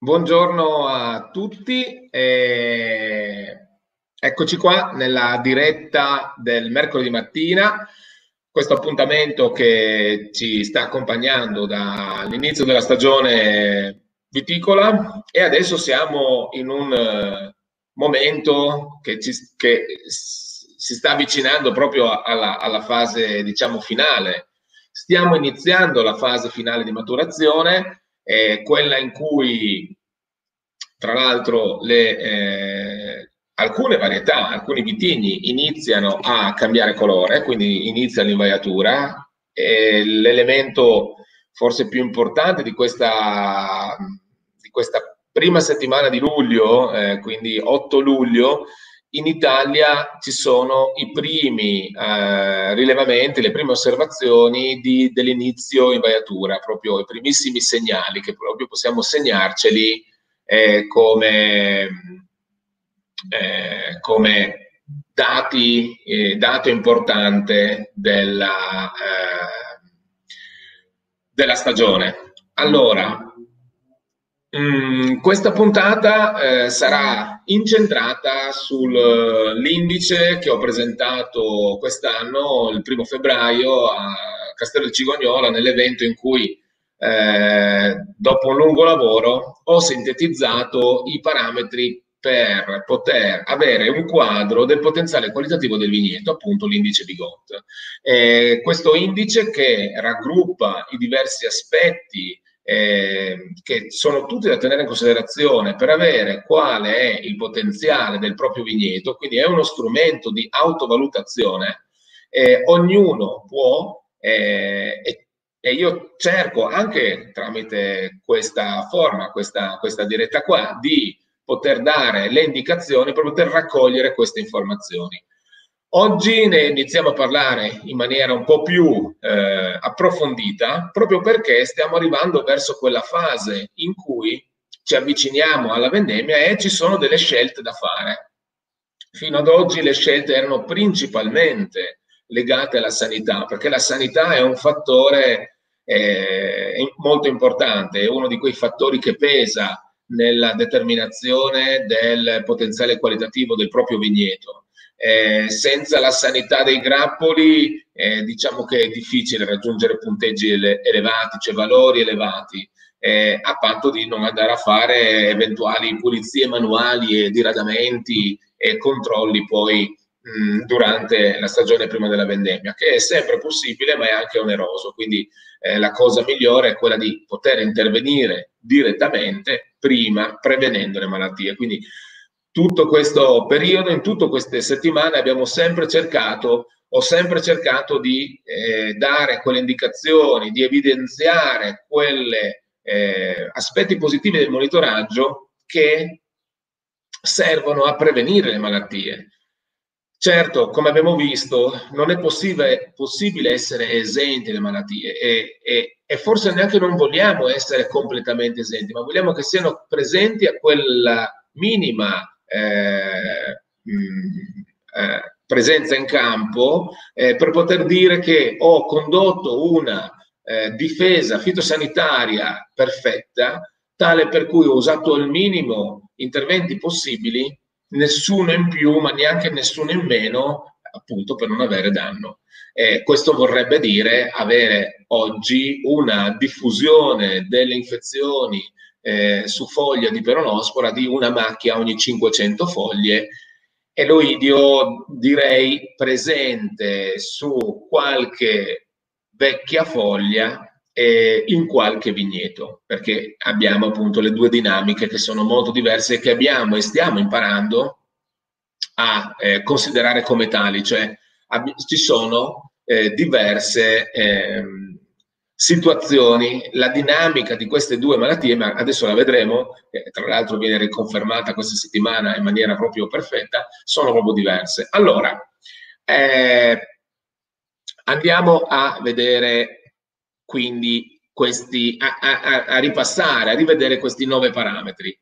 Buongiorno a tutti, eh, eccoci qua nella diretta del mercoledì mattina, questo appuntamento che ci sta accompagnando dall'inizio della stagione viticola e adesso siamo in un uh, momento che, ci, che, si sta avvicinando proprio alla, alla fase diciamo finale. Stiamo iniziando la fase finale di maturazione eh, quella in cui tra l'altro le, eh, alcune varietà, alcuni vitigni iniziano a cambiare colore, quindi inizia l'invaiatura. l'elemento forse più importante di questa, di questa prima settimana di luglio, eh, quindi 8 luglio, in Italia ci sono i primi eh, rilevamenti, le prime osservazioni di, dell'inizio in vaiatura, proprio i primissimi segnali che proprio possiamo segnarceli eh, come, eh, come dati, eh, dato importante della, eh, della stagione. Allora, Mm, questa puntata eh, sarà incentrata sull'indice che ho presentato quest'anno, il primo febbraio, a Castello Cigognola, nell'evento in cui, eh, dopo un lungo lavoro, ho sintetizzato i parametri per poter avere un quadro del potenziale qualitativo del vigneto, appunto l'indice Bigot. Eh, questo indice che raggruppa i diversi aspetti eh, che sono tutti da tenere in considerazione per avere quale è il potenziale del proprio vigneto, quindi è uno strumento di autovalutazione. Eh, ognuno può, eh, e, io cerco anche tramite questa forma, questa, questa diretta qua, di poter dare le indicazioni per poter raccogliere queste informazioni. Oggi ne iniziamo a parlare in maniera un po' più eh, approfondita, proprio perché stiamo arrivando verso quella fase in cui ci avviciniamo alla vendemmia e ci sono delle scelte da fare. Fino ad oggi le scelte erano principalmente legate alla sanità, perché la sanità è un fattore eh, molto importante, è uno di quei fattori che pesa nella determinazione del potenziale qualitativo del proprio vigneto eh, senza la sanità dei grappoli eh, diciamo che è difficile raggiungere punteggi ele- elevati, cioè valori elevati, eh, a patto di non andare a fare eventuali pulizie manuali e diradamenti e controlli poi mh, durante la stagione prima della vendemmia, che è sempre possibile ma è anche oneroso. Quindi eh, la cosa migliore è quella di poter intervenire direttamente prima, prevenendo le malattie. Quindi tutto questo periodo, in tutte queste settimane abbiamo sempre cercato, ho sempre cercato di eh, dare quelle indicazioni, di evidenziare quegli eh, aspetti positivi del monitoraggio che servono a prevenire le malattie. Certo, come abbiamo visto, non è possibile, possibile essere esenti dalle malattie e, e, e, forse neanche non vogliamo essere completamente esenti, ma vogliamo che siano presenti a quella minima presenza in campo eh, per poter dire che ho condotto una eh, difesa fitosanitaria perfetta, tale per cui ho usato il minimo interventi possibili, nessuno in più, ma neanche nessuno in meno, appunto per non avere danno. Eh, questo vorrebbe dire avere oggi una diffusione delle infezioni eh, su foglia di peronospora di una macchia ogni 500 foglie e l'oidio direi presente su qualche vecchia foglia e in qualche vigneto, perché abbiamo appunto le due dinamiche che sono molto diverse e che abbiamo e stiamo imparando a eh, considerare come tali, cioè ci sono eh, diverse eh, situazioni, la dinamica di queste due malattie, ma adesso la vedremo, tra l'altro viene riconfermata questa settimana in maniera proprio perfetta, sono proprio diverse. Allora, eh, andiamo a vedere quindi questi, a, a, a, ripassare, a rivedere questi nove parametri.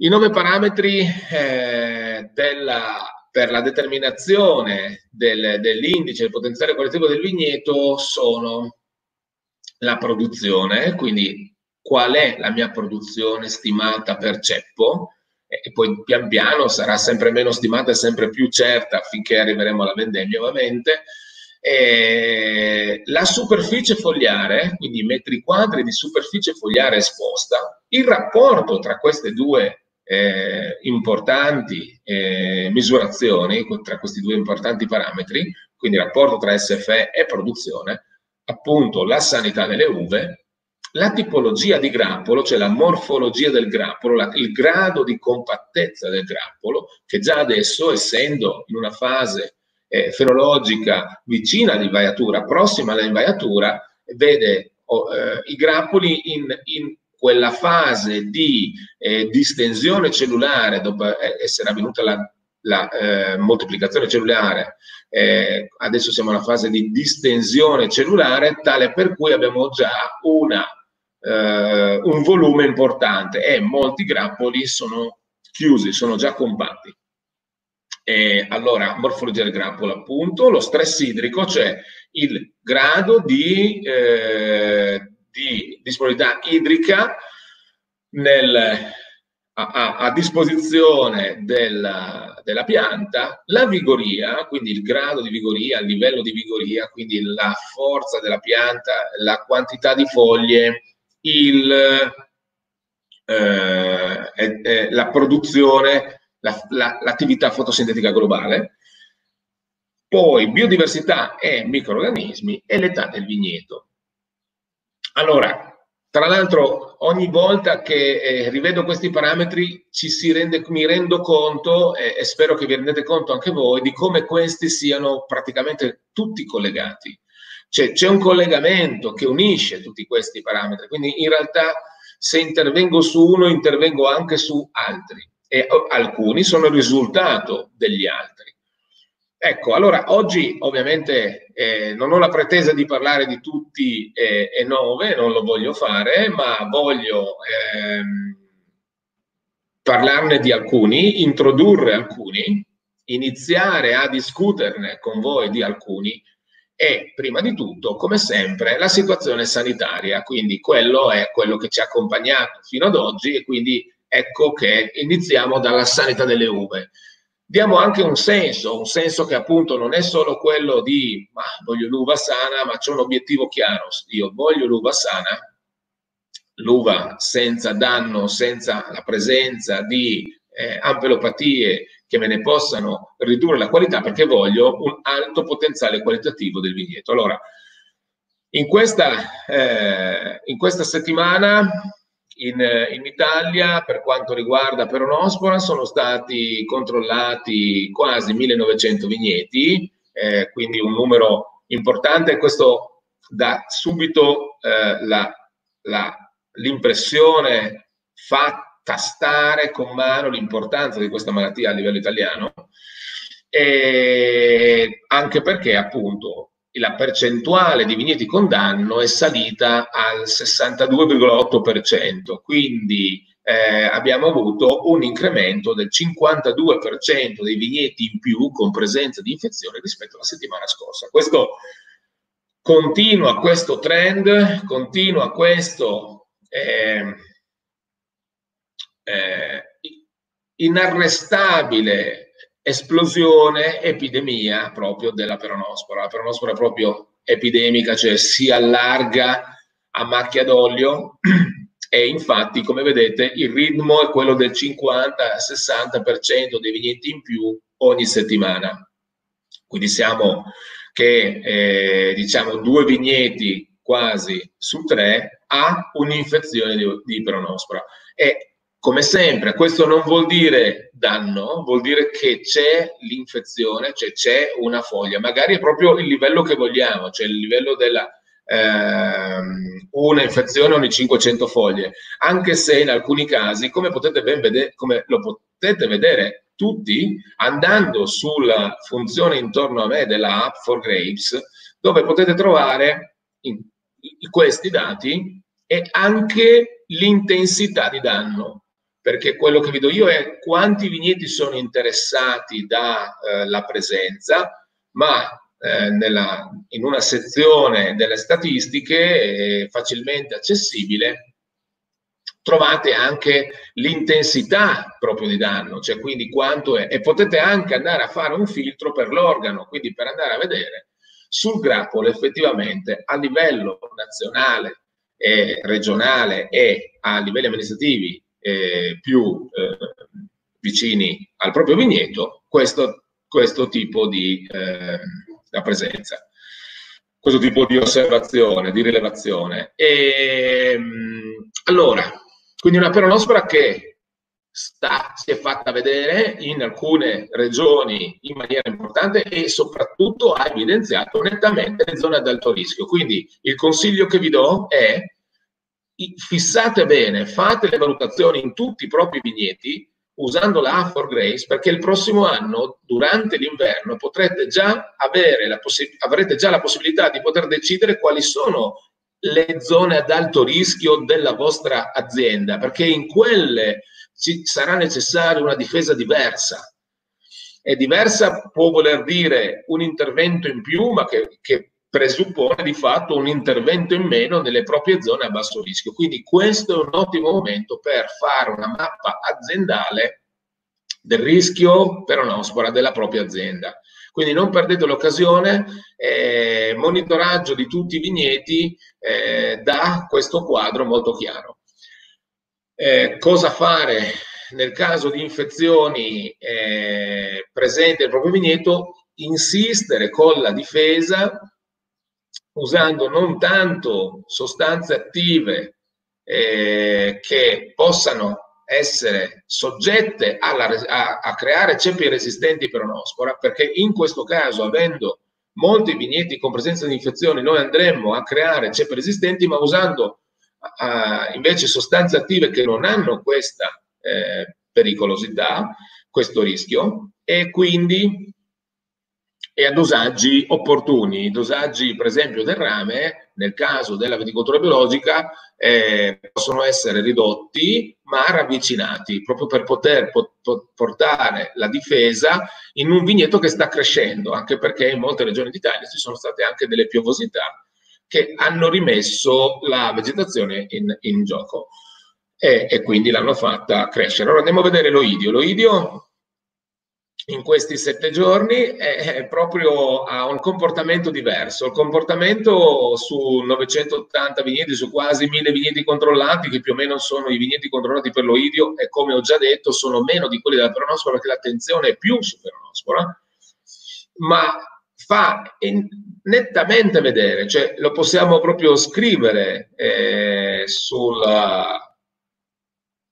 I nove parametri eh, della, per la determinazione del, dell'indice del potenziale qualitativo del vigneto sono la produzione, quindi qual è la mia produzione stimata per ceppo e poi pian piano sarà sempre meno stimata e sempre più certa finché arriveremo alla vendemmia ovviamente. E la superficie fogliare, quindi metri quadri di superficie fogliare esposta, il rapporto tra queste due eh, importanti eh, misurazioni, tra questi due importanti parametri, quindi rapporto tra SFE e produzione, appunto la sanità delle uve, la tipologia di grappolo, cioè la morfologia del grappolo, la, il grado di compattezza del grappolo, che già adesso, essendo in una fase eh, fenologica vicina all'invaiatura, prossima all'invaiatura, vede oh, eh, i grappoli in, in, quella fase di eh, distensione cellulare, dopo eh, essere avvenuta la, la eh, moltiplicazione cellulare, eh, adesso siamo alla fase di distensione cellulare, tale per cui abbiamo già una eh, un volume importante e molti grappoli sono chiusi, sono già compatti. E allora, morfologia del grappolo appunto, lo stress idrico, cioè il grado di, eh, di disponibilità idrica nel, a, a, disposizione della, della, pianta, la vigoria, quindi il grado di vigoria, il livello di vigoria, quindi la forza della pianta, la quantità di foglie, il, eh, eh, la produzione, la, la, l'attività fotosintetica globale, poi biodiversità e microorganismi e l'età del vigneto. Allora, tra l'altro, ogni volta che eh, rivedo questi parametri rende, mi rendo conto, eh, e spero che vi rendete conto anche voi, di come questi siano praticamente tutti collegati. Cioè, c'è un collegamento che unisce tutti questi parametri, quindi in realtà se intervengo su uno intervengo anche su altri e alcuni sono il risultato degli altri. Ecco, allora oggi ovviamente eh, non ho la pretesa di parlare di tutti eh, e nove, non lo voglio fare, ma voglio ehm, parlarne di alcuni, introdurre alcuni, iniziare a discuterne con voi di alcuni e prima di tutto, come sempre, la situazione sanitaria, quindi quello è quello che ci ha accompagnato fino ad oggi e quindi ecco che iniziamo dalla sanità delle uve. Diamo anche un senso, un senso che appunto non è solo quello di ma voglio l'uva sana, ma c'è un obiettivo chiaro, io voglio l'uva sana, l'uva senza danno, senza la presenza di eh, ampelopatie che me ne possano ridurre la qualità perché voglio un alto potenziale qualitativo del vigneto. Allora, in questa, eh, in questa settimana in, in, Italia, per quanto riguarda Peronospora, sono stati controllati quasi 1900 vigneti, eh, quindi un numero importante. Questo dà subito eh, la, la, l'impressione fatta tastare con mano l'importanza di questa malattia a livello italiano, e anche perché appunto la percentuale di vigneti con danno è salita al 62,8%, quindi eh, abbiamo avuto un incremento del 52% dei vigneti in più con presenza di infezione rispetto alla settimana scorsa. Questo continua questo trend, continua questo eh, eh, inarrestabile esplosione, epidemia proprio della peronospora. La peronospora è proprio epidemica, cioè si allarga a macchia d'olio e infatti, come vedete, il ritmo è quello del 50-60% dei vigneti in più ogni settimana. Quindi siamo che eh, diciamo due vigneti quasi su tre ha un'infezione di, di peronospora. E come sempre, questo non vuol dire danno, vuol dire che c'è l'infezione, cioè c'è una foglia, magari è proprio il livello che vogliamo, cioè il livello della ehm, una infezione ogni 500 foglie, anche se in alcuni casi, come, potete ben vedere, come lo potete vedere tutti, andando sulla funzione intorno a me della app for grapes, dove potete trovare in, in questi dati e anche l'intensità di danno perché quello che vedo io è quanti vigneti sono interessati dalla eh, presenza, ma eh, nella, in una sezione delle statistiche eh, facilmente accessibile trovate anche l'intensità proprio di danno, cioè quindi quanto è, e potete anche andare a fare un filtro per l'organo, quindi per andare a vedere sul grappolo effettivamente a livello nazionale e regionale e a livelli amministrativi eh, più eh, vicini al proprio vigneto questo, questo tipo di eh, presenza, questo tipo di osservazione, di rilevazione. E, ehm, allora, quindi una peronospora che sta, si è fatta vedere in alcune regioni in maniera importante e soprattutto ha evidenziato nettamente le zone ad alto rischio. Quindi il consiglio che vi do è fissate bene, fate le valutazioni in tutti i propri vigneti usando la A4 Grace perché il prossimo anno, durante l'inverno, potrete già avere la avrete già la possibilità di poter decidere quali sono le zone ad alto rischio della vostra azienda, perché in quelle ci sarà necessaria una difesa diversa. E diversa può voler dire un intervento in più, ma che, che presuppone di fatto un intervento in meno nelle proprie zone a basso rischio. Quindi questo è un ottimo momento per fare una mappa aziendale del rischio per un'ospora della propria azienda. Quindi non perdete l'occasione, eh, monitoraggio di tutti i vigneti eh, da questo quadro molto chiaro. Eh, cosa fare nel caso di infezioni eh, presenti nel proprio vigneto? Insistere con la difesa usando non tanto sostanze attive eh, che possano essere soggette alla, a, a, creare ceppi resistenti per un'ospora, perché in questo caso, avendo molti vigneti con presenza di infezioni, noi andremmo a creare ceppi resistenti, ma usando uh, invece sostanze attive che non hanno questa eh, pericolosità, questo rischio, e quindi e a dosaggi opportuni. I dosaggi, per esempio, del rame, nel caso della viticoltura biologica, eh, possono essere ridotti ma ravvicinati, proprio per poter po- portare la difesa in un vigneto che sta crescendo, anche perché in molte regioni d'Italia ci sono state anche delle piovosità che hanno rimesso la vegetazione in, in gioco e, e, quindi l'hanno fatta crescere. Ora andiamo a vedere l'oidio. L'oidio in questi sette giorni è, proprio ha un comportamento diverso. Il comportamento su 980 vigneti, su quasi 1000 vigneti controllati, che più o meno sono i vigneti controllati per l'oidio, e come ho già detto, sono meno di quelli della peronospora perché l'attenzione è più su peronospora, ma fa nettamente vedere, cioè lo possiamo proprio scrivere eh, sulla,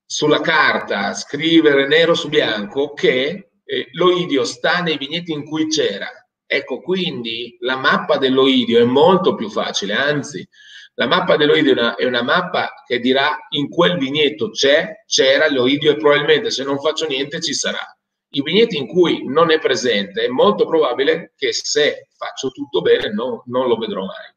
sulla carta, scrivere nero su bianco che eh, l'oidio sta nei vigneti in cui c'era. Ecco, quindi la mappa dell'oidio è molto più facile, anzi, la mappa dell'oidio è una, è una mappa che dirà in quel vigneto c'è, c'era l'oidio e probabilmente se non faccio niente ci sarà. I vigneti in cui non è presente è molto probabile che se faccio tutto bene no, non lo vedrò mai.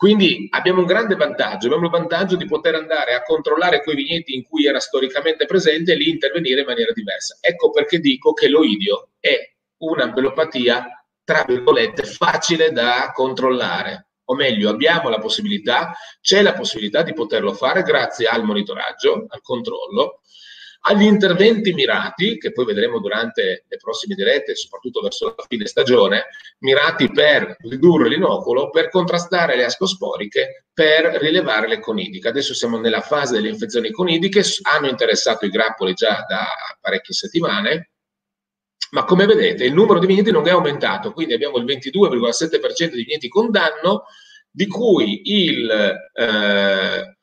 Quindi abbiamo un grande vantaggio, abbiamo il vantaggio di poter andare a controllare quei vigneti in cui era storicamente presente e lì intervenire in maniera diversa. Ecco perché dico che l'oidio è un'ampelopatia, tra virgolette, facile da controllare. O meglio, abbiamo la possibilità, c'è la possibilità di poterlo fare grazie al monitoraggio, al controllo, agli interventi mirati, che poi vedremo durante le prossime dirette, soprattutto verso la fine stagione, mirati per ridurre l'inoculo, per contrastare le ascosporiche, per rilevare le conidiche. Adesso siamo nella fase delle infezioni conidiche, hanno interessato i grappoli già da parecchie settimane, ma come vedete il numero di vigneti non è aumentato, quindi abbiamo il 22,7% di vigneti con danno, di cui il... Eh,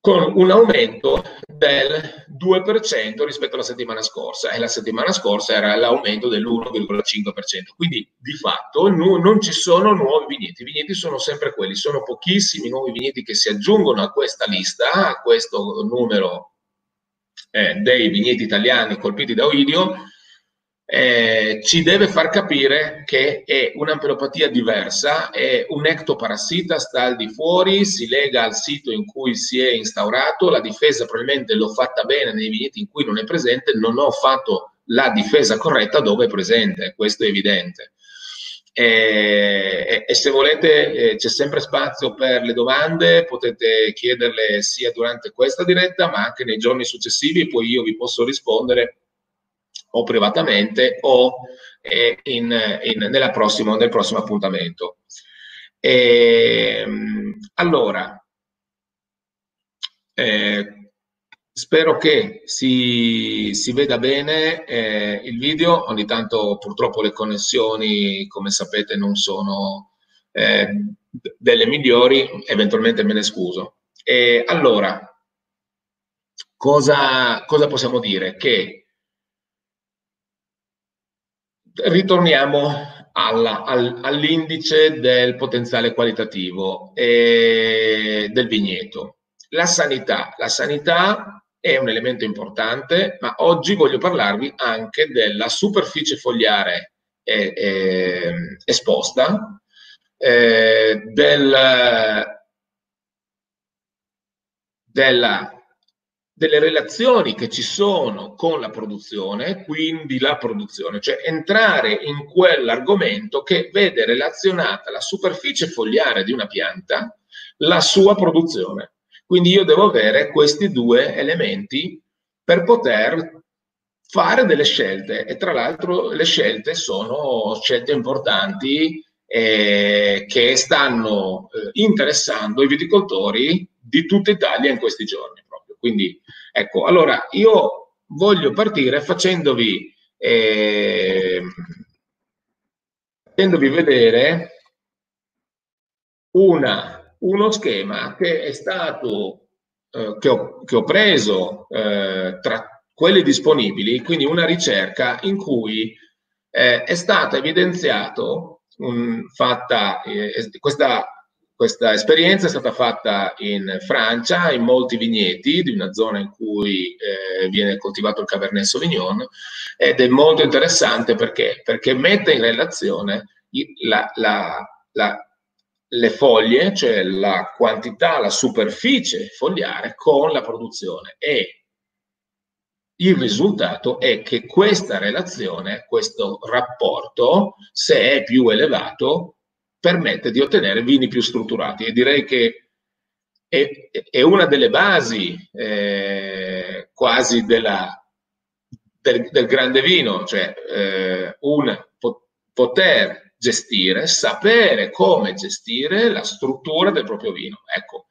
con un aumento del 2% rispetto alla settimana scorsa e la settimana scorsa era l'aumento dell'1,5%. Quindi di fatto nu- non ci sono nuovi vigneti, i vigneti sono sempre quelli, sono pochissimi nuovi vigneti che si aggiungono a questa lista, a questo numero eh, dei vigneti italiani colpiti da Oidio eh, ci deve far capire che è un'ampelopatia diversa, è un ectoparassita, sta al di fuori, si lega al sito in cui si è instaurato, la difesa probabilmente l'ho fatta bene nei vigneti in cui non è presente, non ho fatto la difesa corretta dove è presente, questo è evidente. E, e, se volete eh, c'è sempre spazio per le domande, potete chiederle sia durante questa diretta ma anche nei giorni successivi, poi io vi posso rispondere o privatamente o eh, in, in, prossima, nel prossimo appuntamento. E, ehm, allora, eh, spero che si, si veda bene eh, il video, ogni tanto purtroppo le connessioni, come sapete, non sono eh, delle migliori, eventualmente me ne scuso. E allora, cosa, cosa possiamo dire? Che ritorniamo alla, al, all'indice del potenziale qualitativo e del vigneto. La sanità. La sanità è un elemento importante, ma oggi voglio parlarvi anche della superficie fogliare eh, eh, esposta, eh, del, della delle relazioni che ci sono con la produzione, quindi la produzione, cioè entrare in quell'argomento che vede relazionata la superficie fogliare di una pianta, la sua produzione. Quindi io devo avere questi due elementi per poter fare delle scelte e tra l'altro le scelte sono scelte importanti eh, che stanno eh, interessando i viticoltori di tutta Italia in questi giorni. Quindi, ecco, allora io voglio partire facendovi, eh, facendovi vedere una, uno schema che è stato, eh, che, ho, che, ho, preso eh, tra quelli disponibili, quindi una ricerca in cui eh, è stata evidenziato un, fatta eh, questa questa esperienza è stata fatta in Francia, in molti vigneti di una zona in cui eh, viene coltivato il Cabernet Sauvignon ed è molto interessante perché, perché mette in relazione la, la, la, le foglie, cioè la quantità, la superficie fogliare con la produzione. E il risultato è che questa relazione, questo rapporto, se è più elevato, permette di ottenere vini più strutturati e direi che è, è una delle basi eh, quasi della, del, del, grande vino, cioè eh, un poter gestire, sapere come gestire la struttura del proprio vino. Ecco,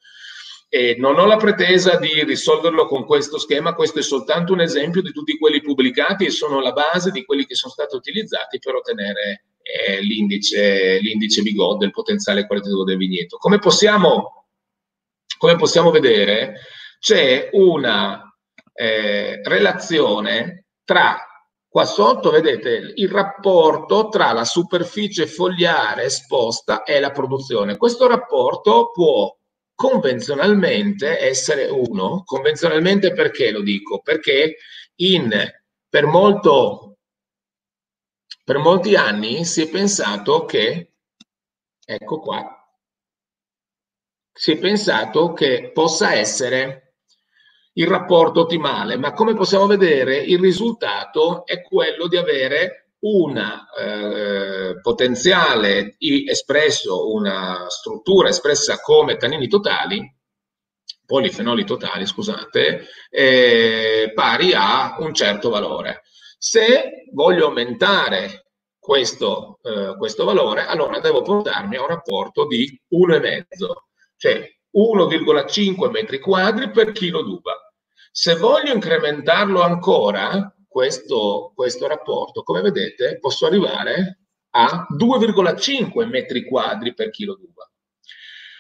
e non ho la pretesa di risolverlo con questo schema, questo è soltanto un esempio di tutti quelli pubblicati e sono la base di quelli che sono stati utilizzati per ottenere eh, l'indice, l'indice Bigot del potenziale qualitativo del vigneto. Come possiamo, come possiamo vedere, c'è una eh, relazione tra, qua sotto vedete il rapporto tra la superficie fogliare esposta e la produzione. Questo rapporto può convenzionalmente essere uno, convenzionalmente perché lo dico? Perché in, per molto per molti anni si è pensato che, ecco qua, si è pensato che possa essere il rapporto ottimale, ma come possiamo vedere il risultato è quello di avere una eh, potenziale espresso, una struttura espressa come tannini totali, polifenoli totali, scusate, eh, pari a un certo valore. Se voglio aumentare questo, eh, questo valore, allora devo portarmi a un rapporto di 1,5, cioè 1,5 metri quadri per chilo d'uva. Se voglio incrementarlo ancora, questo, questo rapporto, come vedete, posso arrivare a 2,5 metri quadri per chilo d'uva.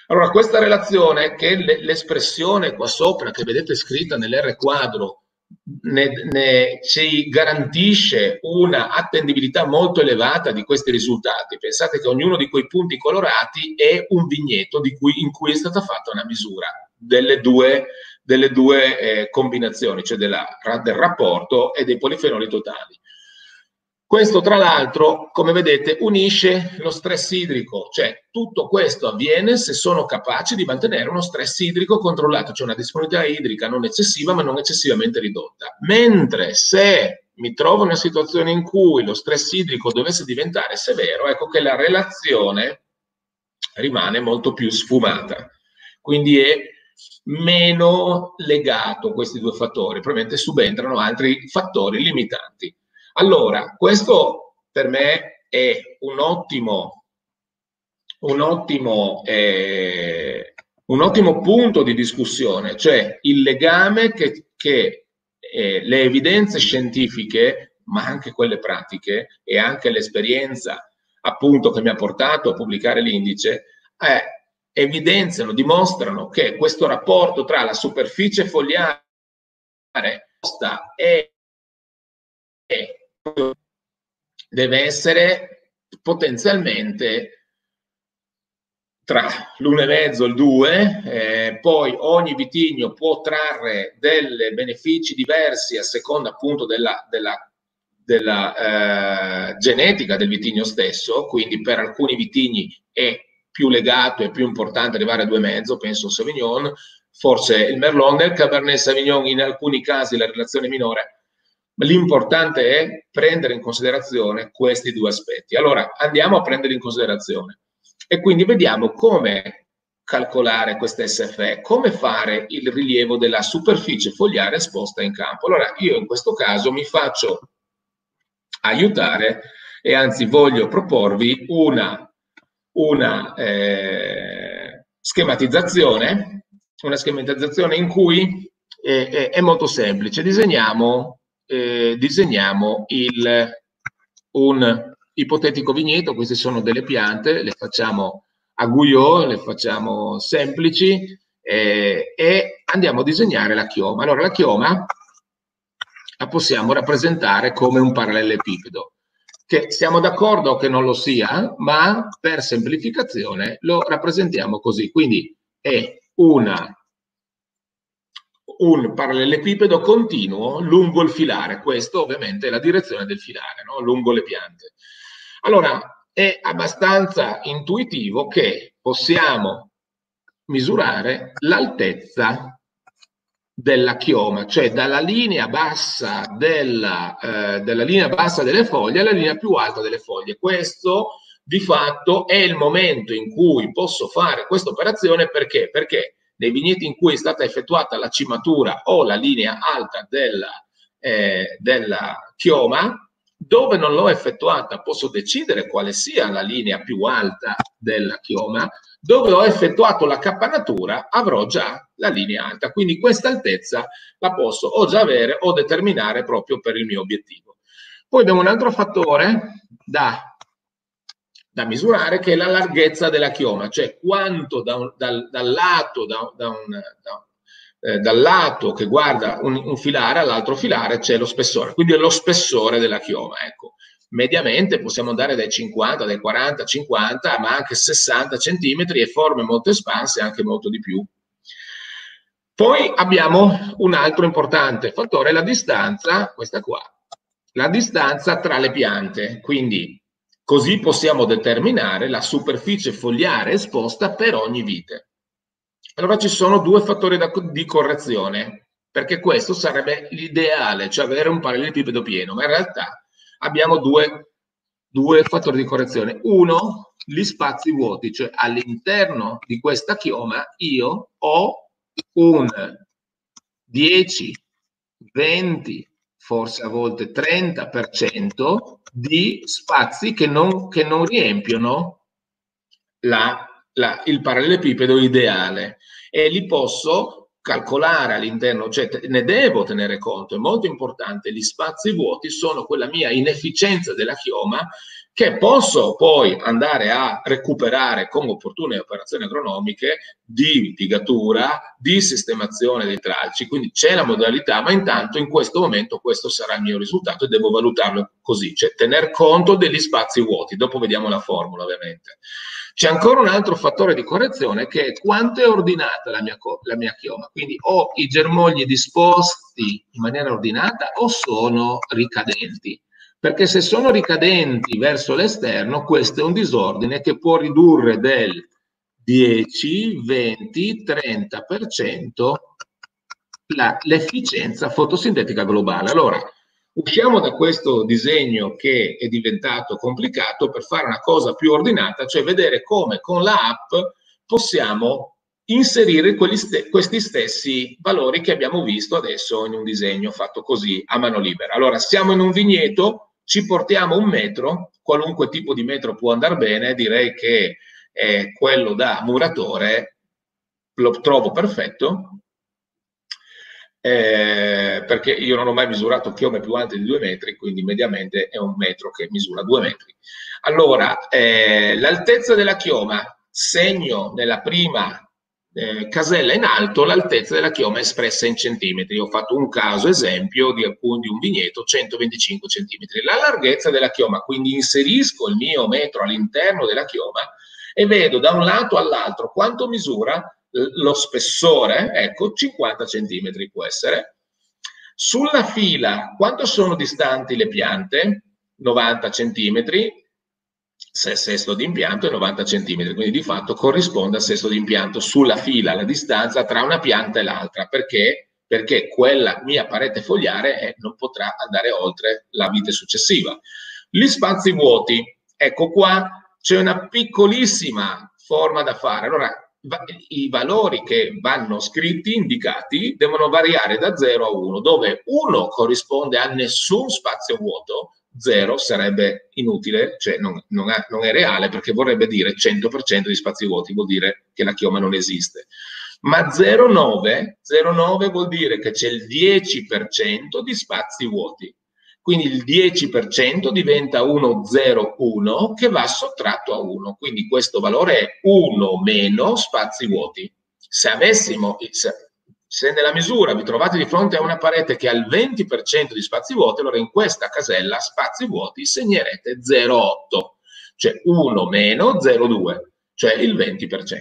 Allora, questa relazione, che l'espressione qua sopra, che vedete scritta nell'R quadro, ne, ne, ci garantisce una attendibilità molto elevata di questi risultati. Pensate che ognuno di quei punti colorati è un vigneto cui, in cui è stata fatta una misura delle due, delle due eh, combinazioni, cioè della, del rapporto e dei polifenoli totali. Questo, tra l'altro, come vedete, unisce lo stress idrico, cioè tutto questo avviene se sono capaci di mantenere uno stress idrico controllato, cioè una disponibilità idrica non eccessiva ma non eccessivamente ridotta. Mentre se mi trovo in una situazione in cui lo stress idrico dovesse diventare severo, ecco che la relazione rimane molto più sfumata. Quindi è meno legato questi due fattori, probabilmente subentrano altri fattori limitanti. Allora, questo per me è un ottimo, un ottimo, eh, un ottimo punto di discussione, cioè il legame che, che eh, le evidenze scientifiche, ma anche quelle pratiche e anche l'esperienza appunto che mi ha portato a pubblicare l'indice, eh, evidenziano, dimostrano che questo rapporto tra la superficie fogliare e, deve essere potenzialmente tra l'1,5 e il 2, eh, poi ogni vitigno può trarre dei benefici diversi a seconda appunto della, della, della eh, genetica del vitigno stesso, quindi per alcuni vitigni è più legato e più importante arrivare a 2,5, penso Sauvignon, forse il Merlot, nel Cabernet Sauvignon in alcuni casi la relazione è minore, l'importante è prendere in considerazione questi due aspetti. Allora andiamo a prendere in considerazione e quindi vediamo come calcolare queste SFE, come fare il rilievo della superficie fogliare esposta in campo. Allora io in questo caso mi faccio aiutare e anzi voglio proporvi una, una eh, schematizzazione, una schematizzazione in cui eh, è molto semplice. Disegniamo, eh, disegniamo il, un ipotetico vigneto, queste sono delle piante, le facciamo a Guyot, le facciamo semplici eh, e andiamo a disegnare la chioma. Allora la chioma la possiamo rappresentare come un parallelepipedo, che siamo d'accordo che non lo sia, ma per semplificazione lo rappresentiamo così. Quindi è una, un parallelepipedo continuo lungo il filare, questo ovviamente è la direzione del filare, no? lungo le piante. Allora, è abbastanza intuitivo che possiamo misurare l'altezza della chioma, cioè dalla linea bassa, della, eh, della linea bassa delle foglie alla linea più alta delle foglie. Questo di fatto è il momento in cui posso fare questa operazione perché? Perché nei vigneti in cui è stata effettuata la cimatura o la linea alta della, eh, della chioma, dove non l'ho effettuata posso decidere quale sia la linea più alta della chioma, dove ho effettuato la cappanatura avrò già la linea alta, quindi questa altezza la posso o già avere o determinare proprio per il mio obiettivo. Poi abbiamo un altro fattore da, da misurare che è la larghezza della chioma, cioè quanto da un, dal, dal, lato, da, da un, da eh, dal lato che guarda un, un filare all'altro filare c'è lo spessore, quindi è lo spessore della chioma. Ecco. Mediamente possiamo andare dai 50, dai 40, 50, ma anche 60 centimetri e forme molto espanse anche molto di più. Poi abbiamo un altro importante fattore, la distanza, questa qua, la distanza tra le piante, quindi così possiamo determinare la superficie fogliare esposta per ogni vite. Allora ci sono due fattori da, di correzione, perché questo sarebbe l'ideale, cioè avere un parallelepipedo pieno, ma in realtà abbiamo due, due fattori di correzione. Uno, gli spazi vuoti, cioè all'interno di questa chioma io ho un 10, 20, forse a volte 30% di spazi che non, che non riempiono la la, il parallelepipedo ideale. E li posso calcolare all'interno, cioè ne devo tenere conto, è molto importante, gli spazi vuoti sono quella mia inefficienza della chioma che posso poi andare a recuperare con opportune operazioni agronomiche di pigatura, di sistemazione dei tralci, quindi c'è la modalità, ma intanto in questo momento questo sarà il mio risultato e devo valutarlo così, cioè tener conto degli spazi vuoti, dopo vediamo la formula ovviamente. C'è ancora un altro fattore di correzione che è quanto è ordinata la mia, la mia chioma. Quindi ho i germogli disposti in maniera ordinata o sono ricadenti. Perché se sono ricadenti verso l'esterno, questo è un disordine che può ridurre del 10, 20, 30% l'efficienza fotosintetica globale. Allora, usciamo da questo disegno che è diventato complicato per fare una cosa più ordinata, cioè vedere come con l'app possiamo inserire st questi stessi valori che abbiamo visto adesso in un disegno fatto così a mano libera. Allora, siamo in un vigneto, ci portiamo un metro, qualunque tipo di metro può andare bene, direi che eh, quello da muratore lo trovo perfetto, eh, perché io non ho mai misurato chiome più alte di due metri, quindi mediamente è un metro che misura due metri. Allora, eh, l'altezza della chioma, segno nella prima eh, casella in alto l'altezza della chioma espressa in centimetri. Ho fatto un caso esempio di, di un vigneto 125 centimetri. La larghezza della chioma, quindi inserisco il mio metro all'interno della chioma e vedo da un lato all'altro quanto misura lo spessore, ecco 50 centimetri può essere. Sulla fila quanto sono distanti le piante? 90 centimetri sesto di impianto è 90 cm, quindi di fatto corrisponde al sesto di impianto sulla fila, la distanza tra una pianta e l'altra, perché? Perché quella mia parete fogliare non potrà andare oltre la vite successiva. Gli spazi vuoti, ecco qua c'è una piccolissima forma da fare. Allora, i valori che vanno scritti, indicati, devono variare da 0 a 1, dove 1 corrisponde a nessun spazio vuoto, 0 sarebbe inutile, cioè non, non, è, non, è, reale perché vorrebbe dire 100% di spazi vuoti, vuol dire che la chioma non esiste. Ma 0,9, 0,9 vuol dire che c'è il 10% di spazi vuoti. Quindi il 10% diventa 1,01 che va sottratto a 1. Quindi questo valore è 1 meno spazi vuoti. Se avessimo, se nella misura vi trovate di fronte a una parete che ha il 20% di spazi vuoti, allora in questa casella spazi vuoti segnerete 0,8, cioè 1 meno 0,2, cioè il 20%.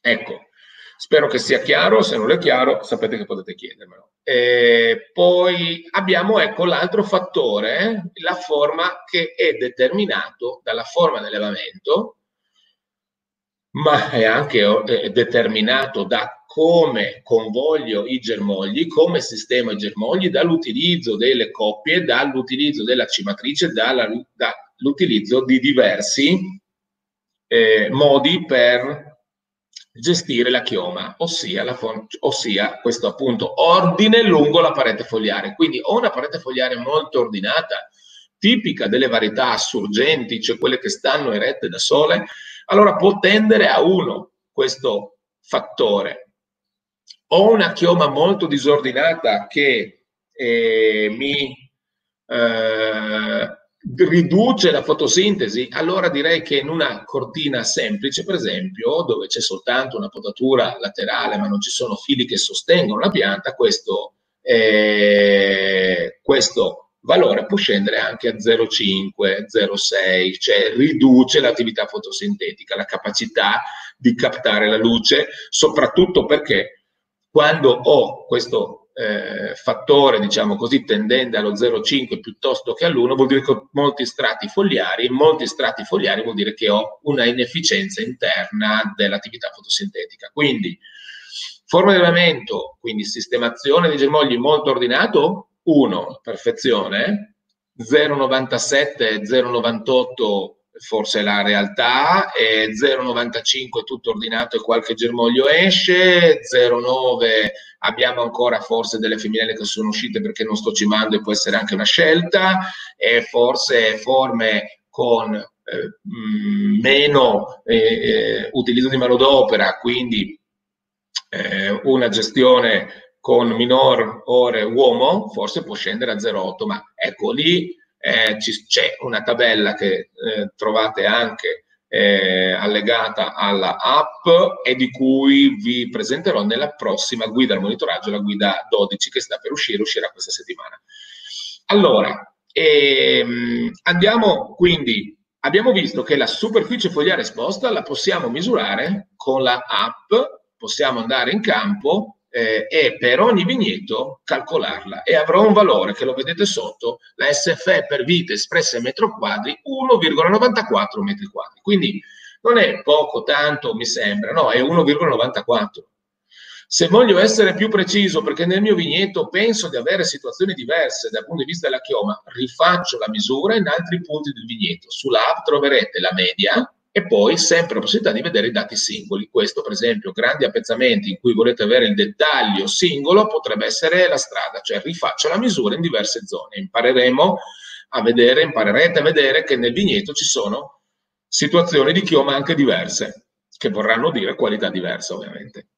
Ecco, spero che sia chiaro, se non è chiaro sapete che potete chiedermelo. E poi abbiamo ecco l'altro fattore, la forma che è determinato dalla forma dell'elevamento, ma è anche determinato da come convoglio i germogli, come sistema i germogli, dall'utilizzo delle coppie, dall'utilizzo della cimatrice, dall'utilizzo di diversi eh, modi per gestire la chioma, ossia, la ossia questo appunto ordine lungo la parete fogliare. Quindi ho una parete fogliare molto ordinata, tipica delle varietà assurgenti, cioè quelle che stanno erette da sole, allora può tendere a uno questo fattore ho una chioma molto disordinata che eh, mi eh, riduce la fotosintesi, allora direi che in una cortina semplice, per esempio, dove c'è soltanto una potatura laterale ma non ci sono fili che sostengono la pianta, questo, eh, questo valore può scendere anche a 0,5, 0,6, cioè riduce l'attività fotosintetica, la capacità di captare la luce, soprattutto perché quando ho questo eh, fattore, diciamo così, tendente allo 0,5 piuttosto che all'1, vuol dire che ho molti strati fogliari, molti strati fogliari vuol dire che ho una inefficienza interna dell'attività fotosintetica. Quindi, forma di elemento, quindi sistemazione dei germogli molto ordinato, 1, perfezione, 0,97, 0,98 forse la realtà, e 0,95 tutto ordinato e qualche germoglio esce, 0,9 abbiamo ancora forse delle femminelle che sono uscite perché non sto cimando e può essere anche una scelta, e forse forme con eh, mm, meno eh, eh, utilizzo di manodopera, quindi eh, una gestione con minor ore uomo, forse può scendere a 0,8, ma ecco lì eh, c'è una tabella che eh, trovate anche eh, allegata alla app e di cui vi presenterò nella prossima guida al monitoraggio, la guida 12 che sta per uscire, uscirà questa settimana. Allora, ehm, andiamo quindi, abbiamo visto che la superficie fogliare esposta la possiamo misurare con la app, possiamo andare in campo eh, e per ogni vigneto calcolarla e avrò un valore che lo vedete sotto, la SFE per vite espressa in metro quadri 1,94 metri quadri. Quindi non è poco, tanto mi sembra, no, è 1,94. Se voglio essere più preciso, perché nel mio vigneto penso di avere situazioni diverse dal punto di vista della chioma, rifaccio la misura in altri punti del vigneto. Sulla app troverete la media e poi sempre la possibilità di vedere i dati singoli. Questo, per esempio, grandi appezzamenti in cui volete avere il dettaglio singolo potrebbe essere la strada, cioè rifaccio la misura in diverse zone. Impareremo a vedere, imparerete a vedere che nel vigneto ci sono situazioni di chioma anche diverse, che vorranno dire qualità diversa, ovviamente.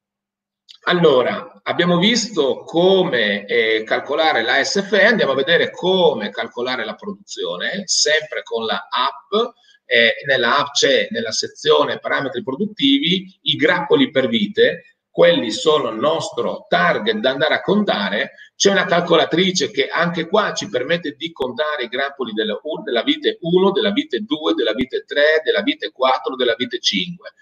Allora, abbiamo visto come eh, calcolare la SFE, andiamo a vedere come calcolare la produzione, sempre con la app. Eh, nella app c'è nella sezione parametri produttivi i grappoli per vite, quelli sono il nostro target da andare a contare. C'è una calcolatrice che anche qua ci permette di contare i grappoli della, della vite 1, della vite 2, della vite 3, della vite 4, della vite 5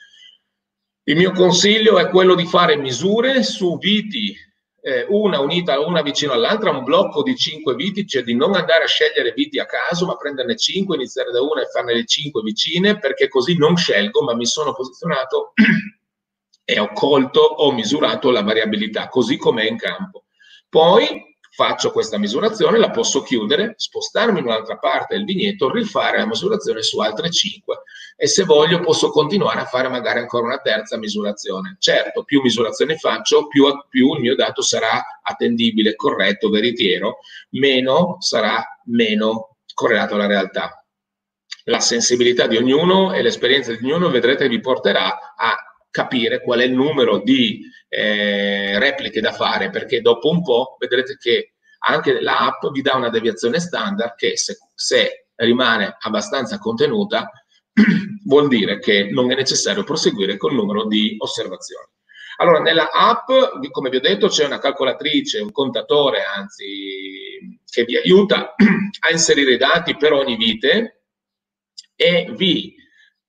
il mio consiglio è quello di fare misure su viti, eh, una unita una vicino all'altra, un blocco di cinque viti, cioè di non andare a scegliere viti a caso, ma prenderne cinque, iniziare da una e farne le cinque vicine, perché così non scelgo, ma mi sono posizionato e ho colto, ho misurato la variabilità, così com'è in campo. Poi faccio questa misurazione, la posso chiudere, spostarmi in un'altra parte del vigneto, rifare la misurazione su altre 5 e se voglio posso continuare a fare magari ancora una terza misurazione. Certo, più misurazioni faccio, più, più il mio dato sarà attendibile, corretto, veritiero, meno sarà meno correlato alla realtà. La sensibilità di ognuno e l'esperienza di ognuno vedrete vi porterà a capire qual è il numero di eh, repliche da fare, perché dopo un po' vedrete che anche l'app vi dà una deviazione standard che se, se rimane abbastanza contenuta vuol dire che non è necessario proseguire col numero di osservazioni. Allora, nella app, come vi ho detto, c'è una calcolatrice, un contatore, anzi, che vi aiuta a inserire i dati per ogni vite e vi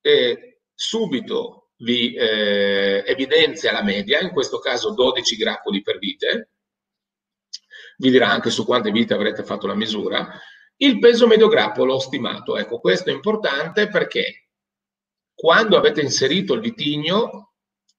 eh, subito vi eh, evidenzia la media, in questo caso 12 grappoli per vite, vi dirà anche su quante vite avrete fatto la misura, il peso medio grappolo stimato. Ecco, questo è importante perché quando avete inserito il vitigno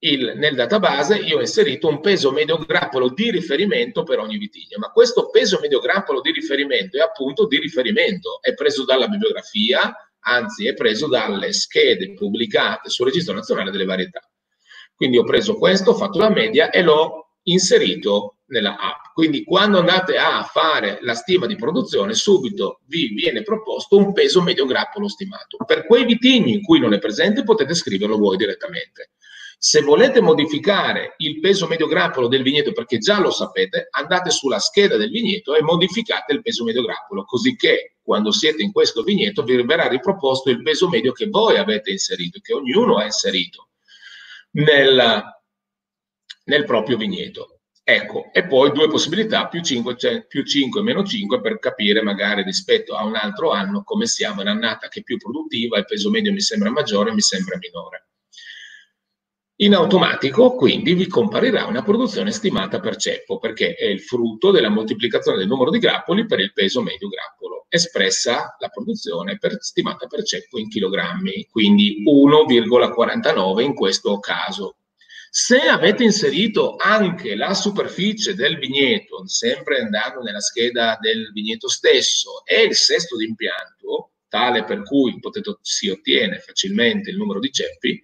il, nel database, io ho inserito un peso medio grappolo di riferimento per ogni vitigno, ma questo peso medio grappolo di riferimento è appunto di riferimento, è preso dalla bibliografia, anzi è preso dalle schede pubblicate sul Registro Nazionale delle Varietà. Quindi ho preso questo, ho fatto la media e l'ho inserito nella app. Quindi quando andate a fare la stima di produzione, subito vi viene proposto un peso medio grappolo stimato. Per quei vitigni in cui non è presente potete scriverlo voi direttamente. Se volete modificare il peso medio grappolo del vigneto, perché già lo sapete, andate sulla scheda del vigneto e modificate il peso medio grappolo, così che quando siete in questo vigneto vi verrà riproposto il peso medio che voi avete inserito, che ognuno ha inserito nel, nel proprio vigneto. Ecco, e poi due possibilità, più 5, cioè più 5 meno 5, per capire magari rispetto a un altro anno come siamo in annata che è più produttiva, il peso medio mi sembra maggiore, mi sembra minore. In automatico quindi vi comparirà una produzione stimata per ceppo perché è il frutto della moltiplicazione del numero di grappoli per il peso medio grappolo, espressa la produzione per, stimata per ceppo in chilogrammi, quindi 1,49 in questo caso. Se avete inserito anche la superficie del vigneto, sempre andando nella scheda del vigneto stesso, e il sesto d'impianto, tale per cui potete, si ottiene facilmente il numero di ceppi,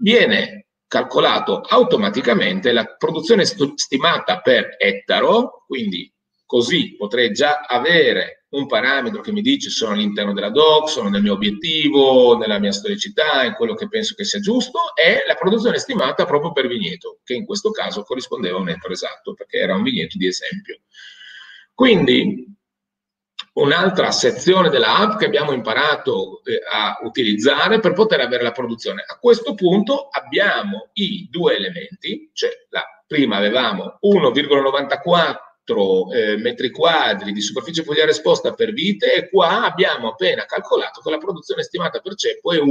viene calcolato automaticamente la produzione stimata per ettaro, quindi così potrei già avere un parametro che mi dice sono all'interno della DOC, sono nel mio obiettivo, nella mia storicità, in quello che penso che sia giusto, e la produzione stimata proprio per vigneto, che in questo caso corrispondeva a un ettaro esatto, perché era un vigneto di esempio. Quindi un'altra sezione della app che abbiamo imparato eh, a utilizzare per poter avere la produzione. A questo punto abbiamo i due elementi, cioè la prima avevamo 1,94 eh, metri quadri di superficie fogliare esposta per vite e qua abbiamo appena calcolato che la produzione stimata per ceppo è 1,49.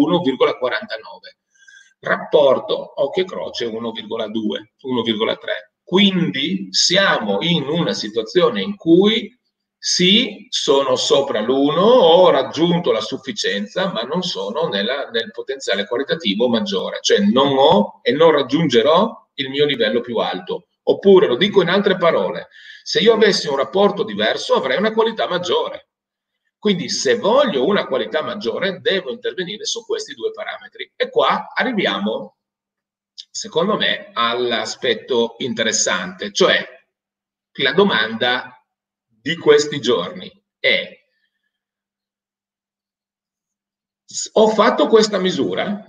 Rapporto occhio e croce 1,2, 1,3. Quindi siamo in una situazione in cui sì, sono sopra l'uno, ho raggiunto la sufficienza, ma non sono nella, nel potenziale qualitativo maggiore, cioè non ho e non raggiungerò il mio livello più alto. Oppure, lo dico in altre parole, se io avessi un rapporto diverso avrei una qualità maggiore. Quindi se voglio una qualità maggiore devo intervenire su questi due parametri. E qua arriviamo, secondo me, all'aspetto interessante, cioè la domanda di questi giorni è ho fatto questa misura,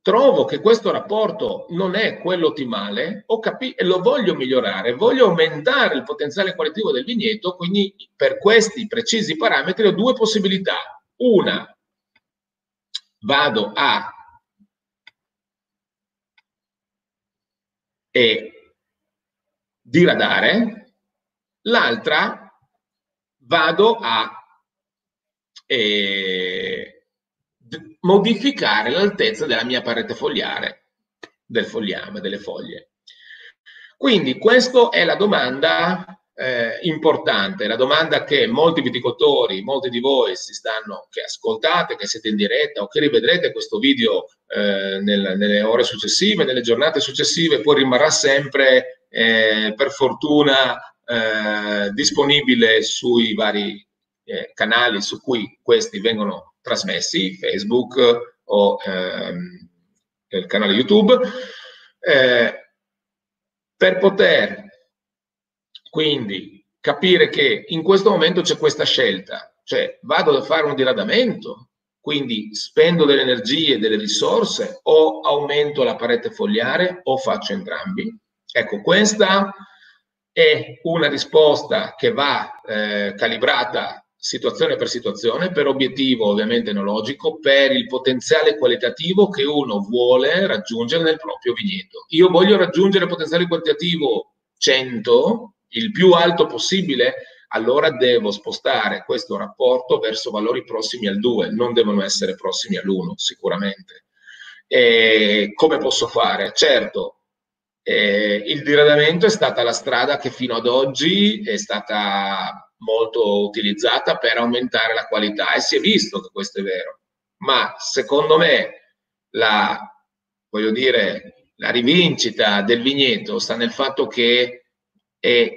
trovo che questo rapporto non è quello ottimale ho capi- e lo voglio migliorare, voglio aumentare il potenziale qualitativo del vigneto, quindi per questi precisi parametri ho due possibilità. Una, vado a e diradare, l'altra vado a eh, modificare l'altezza della mia parete fogliare, del fogliame, delle foglie. Quindi questa è la domanda eh, importante, la domanda che molti viticoltori, molti di voi si stanno, che ascoltate, che siete in diretta o che rivedrete questo video eh, nel, nelle ore successive, nelle giornate successive, poi rimarrà sempre eh, per fortuna eh, disponibile sui vari eh, canali su cui questi vengono trasmessi, Facebook o ehm, il canale YouTube, eh, per poter quindi capire che in questo momento c'è questa scelta, cioè vado a fare un diradamento, quindi spendo delle energie, delle risorse o aumento la parete fogliare o faccio entrambi. Ecco, questa è una risposta che va eh, calibrata situazione per situazione, per obiettivo ovviamente enologico, per il potenziale qualitativo che uno vuole raggiungere nel proprio vigneto. Io voglio raggiungere potenziale qualitativo 100, il più alto possibile, allora devo spostare questo rapporto verso valori prossimi al 2, non devono essere prossimi all'1 sicuramente. E come posso fare? Certo, eh, il diradamento è stata la strada che fino ad oggi è stata molto utilizzata per aumentare la qualità e si è visto che questo è vero. Ma secondo me la, voglio dire, la rivincita del vigneto sta nel fatto che è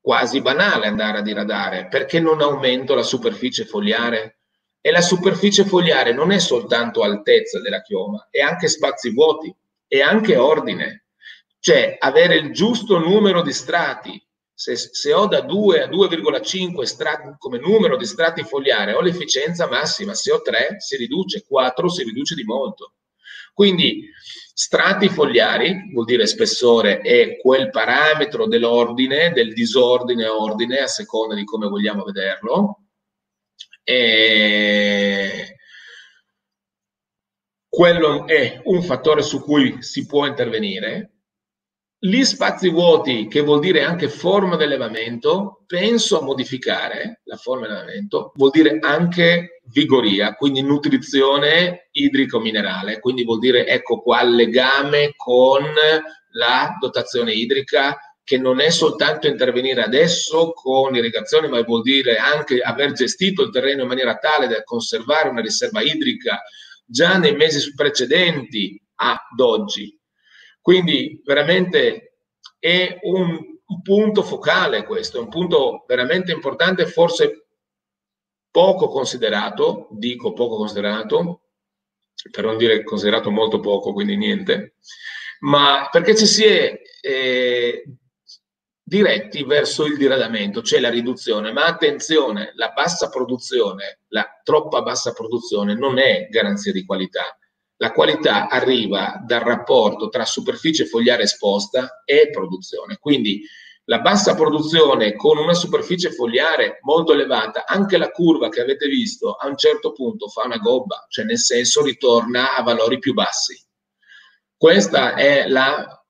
quasi banale andare a diradare. Perché non aumento la superficie fogliare e la superficie fogliare non è soltanto altezza della chioma, è anche spazi vuoti, è anche ordine cioè avere il giusto numero di strati. Se, se ho da 2 a 2,5 strati come numero di strati fogliare, ho l'efficienza massima, se ho 3 si riduce, 4 si riduce di molto. Quindi strati fogliari vuol dire spessore è quel parametro dell'ordine, del disordine ordine, a seconda di come vogliamo vederlo. E quello è un fattore su cui si può intervenire gli spazi vuoti, che vuol dire anche forma di allevamento, penso a modificare la forma di allevamento, vuol dire anche vigoria, quindi nutrizione idrico-minerale, quindi vuol dire ecco qua il legame con la dotazione idrica che non è soltanto intervenire adesso con irrigazione, ma vuol dire anche aver gestito il terreno in maniera tale da conservare una riserva idrica già nei mesi precedenti ad oggi. Quindi veramente è un, un punto focale questo, è un punto veramente importante, forse poco considerato, dico poco considerato, per non dire considerato molto poco, quindi niente, ma perché ci si è eh, diretti verso il diradamento, cioè la riduzione, ma attenzione, la bassa produzione, la troppa bassa produzione non è garanzia di qualità, la qualità arriva dal rapporto tra superficie fogliare esposta e produzione. Quindi la bassa produzione con una superficie fogliare molto elevata, anche la curva che avete visto a un certo punto fa una gobba, cioè nel senso ritorna a valori più bassi. Questa è la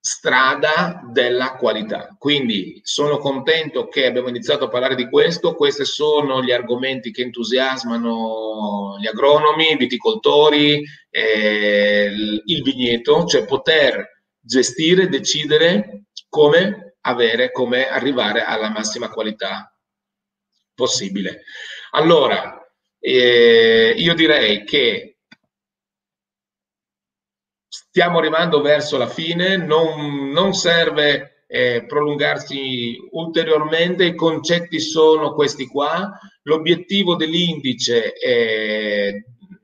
strada della qualità. Quindi sono contento che abbiamo iniziato a parlare di questo, questi sono gli argomenti che entusiasmano gli agronomi, i viticoltori, eh, il vigneto, cioè poter gestire, decidere come avere, come arrivare alla massima qualità possibile. Allora, eh, io direi che stiamo arrivando verso la fine, non, non serve eh, prolungarsi ulteriormente, i concetti sono questi qua, l'obiettivo dell'indice è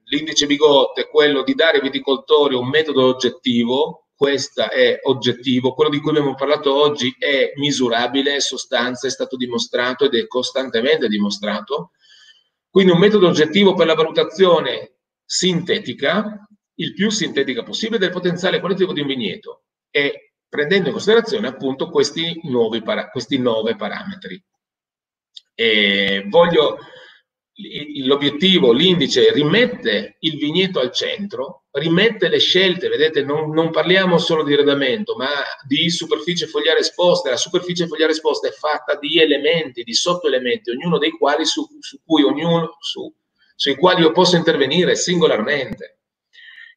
l'indice Bigot è quello di dare ai viticoltori un metodo oggettivo, questo è oggettivo, quello di cui abbiamo parlato oggi è misurabile, sostanza, è stato dimostrato ed è costantemente dimostrato. Quindi un metodo oggettivo per la valutazione sintetica, il più sintetica possibile, del potenziale qualitativo di un vigneto e prendendo in considerazione appunto questi, nuovi para- questi nove parametri. E voglio l'obiettivo, l'indice rimette il vigneto al centro, rimette le scelte, vedete, non, non, parliamo solo di redamento, ma di superficie fogliare esposta. La superficie fogliare esposta è fatta di elementi, di sottoelementi, ognuno dei quali su, su cui ognuno, su, sui quali io posso intervenire singolarmente.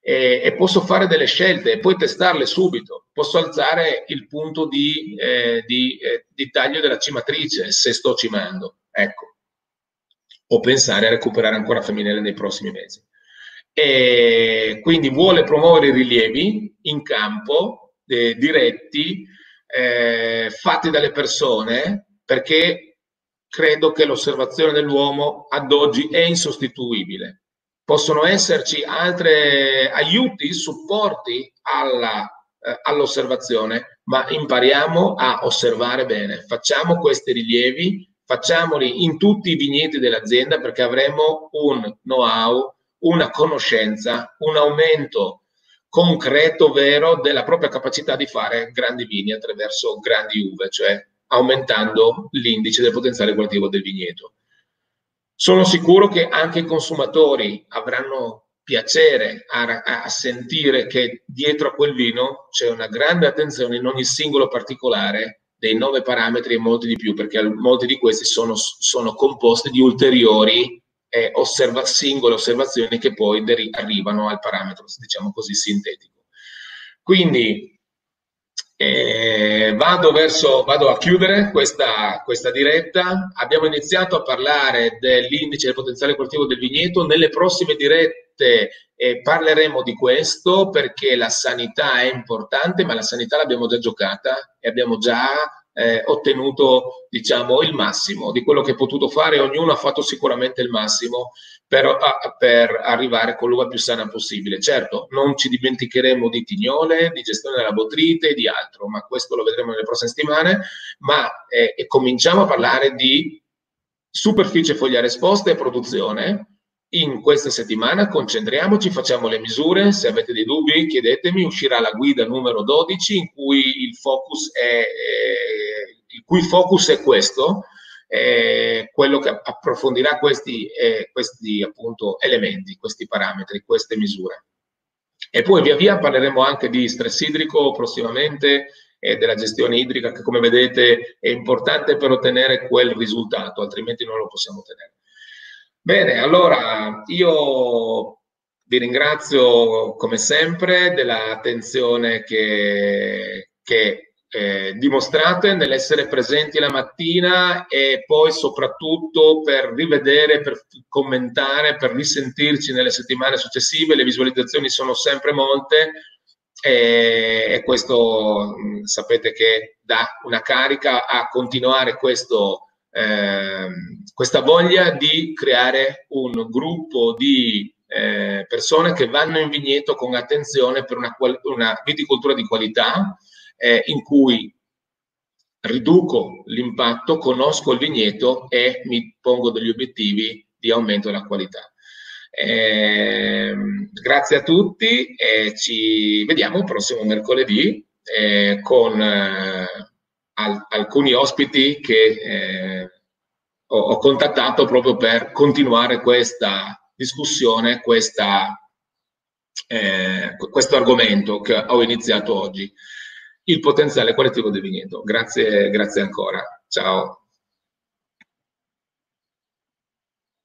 E, e, posso fare delle scelte e poi testarle subito. Posso alzare il punto di, eh, di, eh, di taglio della cimatrice se sto cimando. Ecco o pensare a recuperare ancora femminile nei prossimi mesi. E quindi vuole promuovere i rilievi in campo, eh, diretti, eh, fatti dalle persone, perché credo che l'osservazione dell'uomo ad oggi è insostituibile. Possono esserci altri aiuti, supporti alla, eh, all'osservazione, ma impariamo a osservare bene. Facciamo questi rilievi facciamoli in tutti i vigneti dell'azienda perché avremo un know-how, una conoscenza, un aumento concreto, vero, della propria capacità di fare grandi vini attraverso grandi uve, cioè aumentando l'indice del potenziale qualitativo del vigneto. Sono sicuro che anche i consumatori avranno piacere a, a, sentire che dietro a quel vino c'è una grande attenzione in ogni singolo particolare dei nove parametri e molti di più, perché molti di questi sono, sono composti di ulteriori eh, osserva- singole osservazioni che poi deri- arrivano al parametro, diciamo così, sintetico. Quindi eh, vado, verso, vado a chiudere questa, questa diretta. Abbiamo iniziato a parlare dell'indice del potenziale coltivo del vigneto. Nelle prossime dirette eh, parleremo di questo perché la sanità è importante, ma la sanità l'abbiamo già giocata e abbiamo già eh, ottenuto diciamo, il massimo di quello che è potuto fare. Ognuno ha fatto sicuramente il massimo per, a, per arrivare con l'uva più sana possibile. Certo, non ci dimenticheremo di tignole, di gestione della botrite e di altro, ma questo lo vedremo nelle prossime settimane. Ma eh, cominciamo a parlare di superficie fogliare esposta e produzione in questa settimana concentriamoci, facciamo le misure, se avete dei dubbi chiedetemi, uscirà la guida numero 12 in cui il focus è, eh, il cui focus è questo, eh, quello che approfondirà questi, eh, questi appunto elementi, questi parametri, queste misure. E poi via via parleremo anche di stress idrico prossimamente e della gestione idrica che come vedete è importante per ottenere quel risultato, altrimenti non lo possiamo ottenere. Bene, allora io vi ringrazio come sempre dell'attenzione che, che eh, dimostrate nell'essere presenti la mattina e poi soprattutto per rivedere, per commentare, per risentirci nelle settimane successive. Le visualizzazioni sono sempre molte e, e questo mh, sapete che dà una carica a continuare questo eh, questa voglia di creare un gruppo di eh, persone che vanno in vigneto con attenzione per una viticoltura di qualità eh, in cui riduco l'impatto, conosco il vigneto e mi pongo degli obiettivi di aumento della qualità. Eh, grazie a tutti e ci vediamo il prossimo mercoledì eh, con eh, al, alcuni ospiti che eh, ho, ho, contattato proprio per continuare questa discussione, questa, eh, questo argomento che ho iniziato oggi, il potenziale qualitativo del vigneto. Grazie, grazie ancora. Ciao.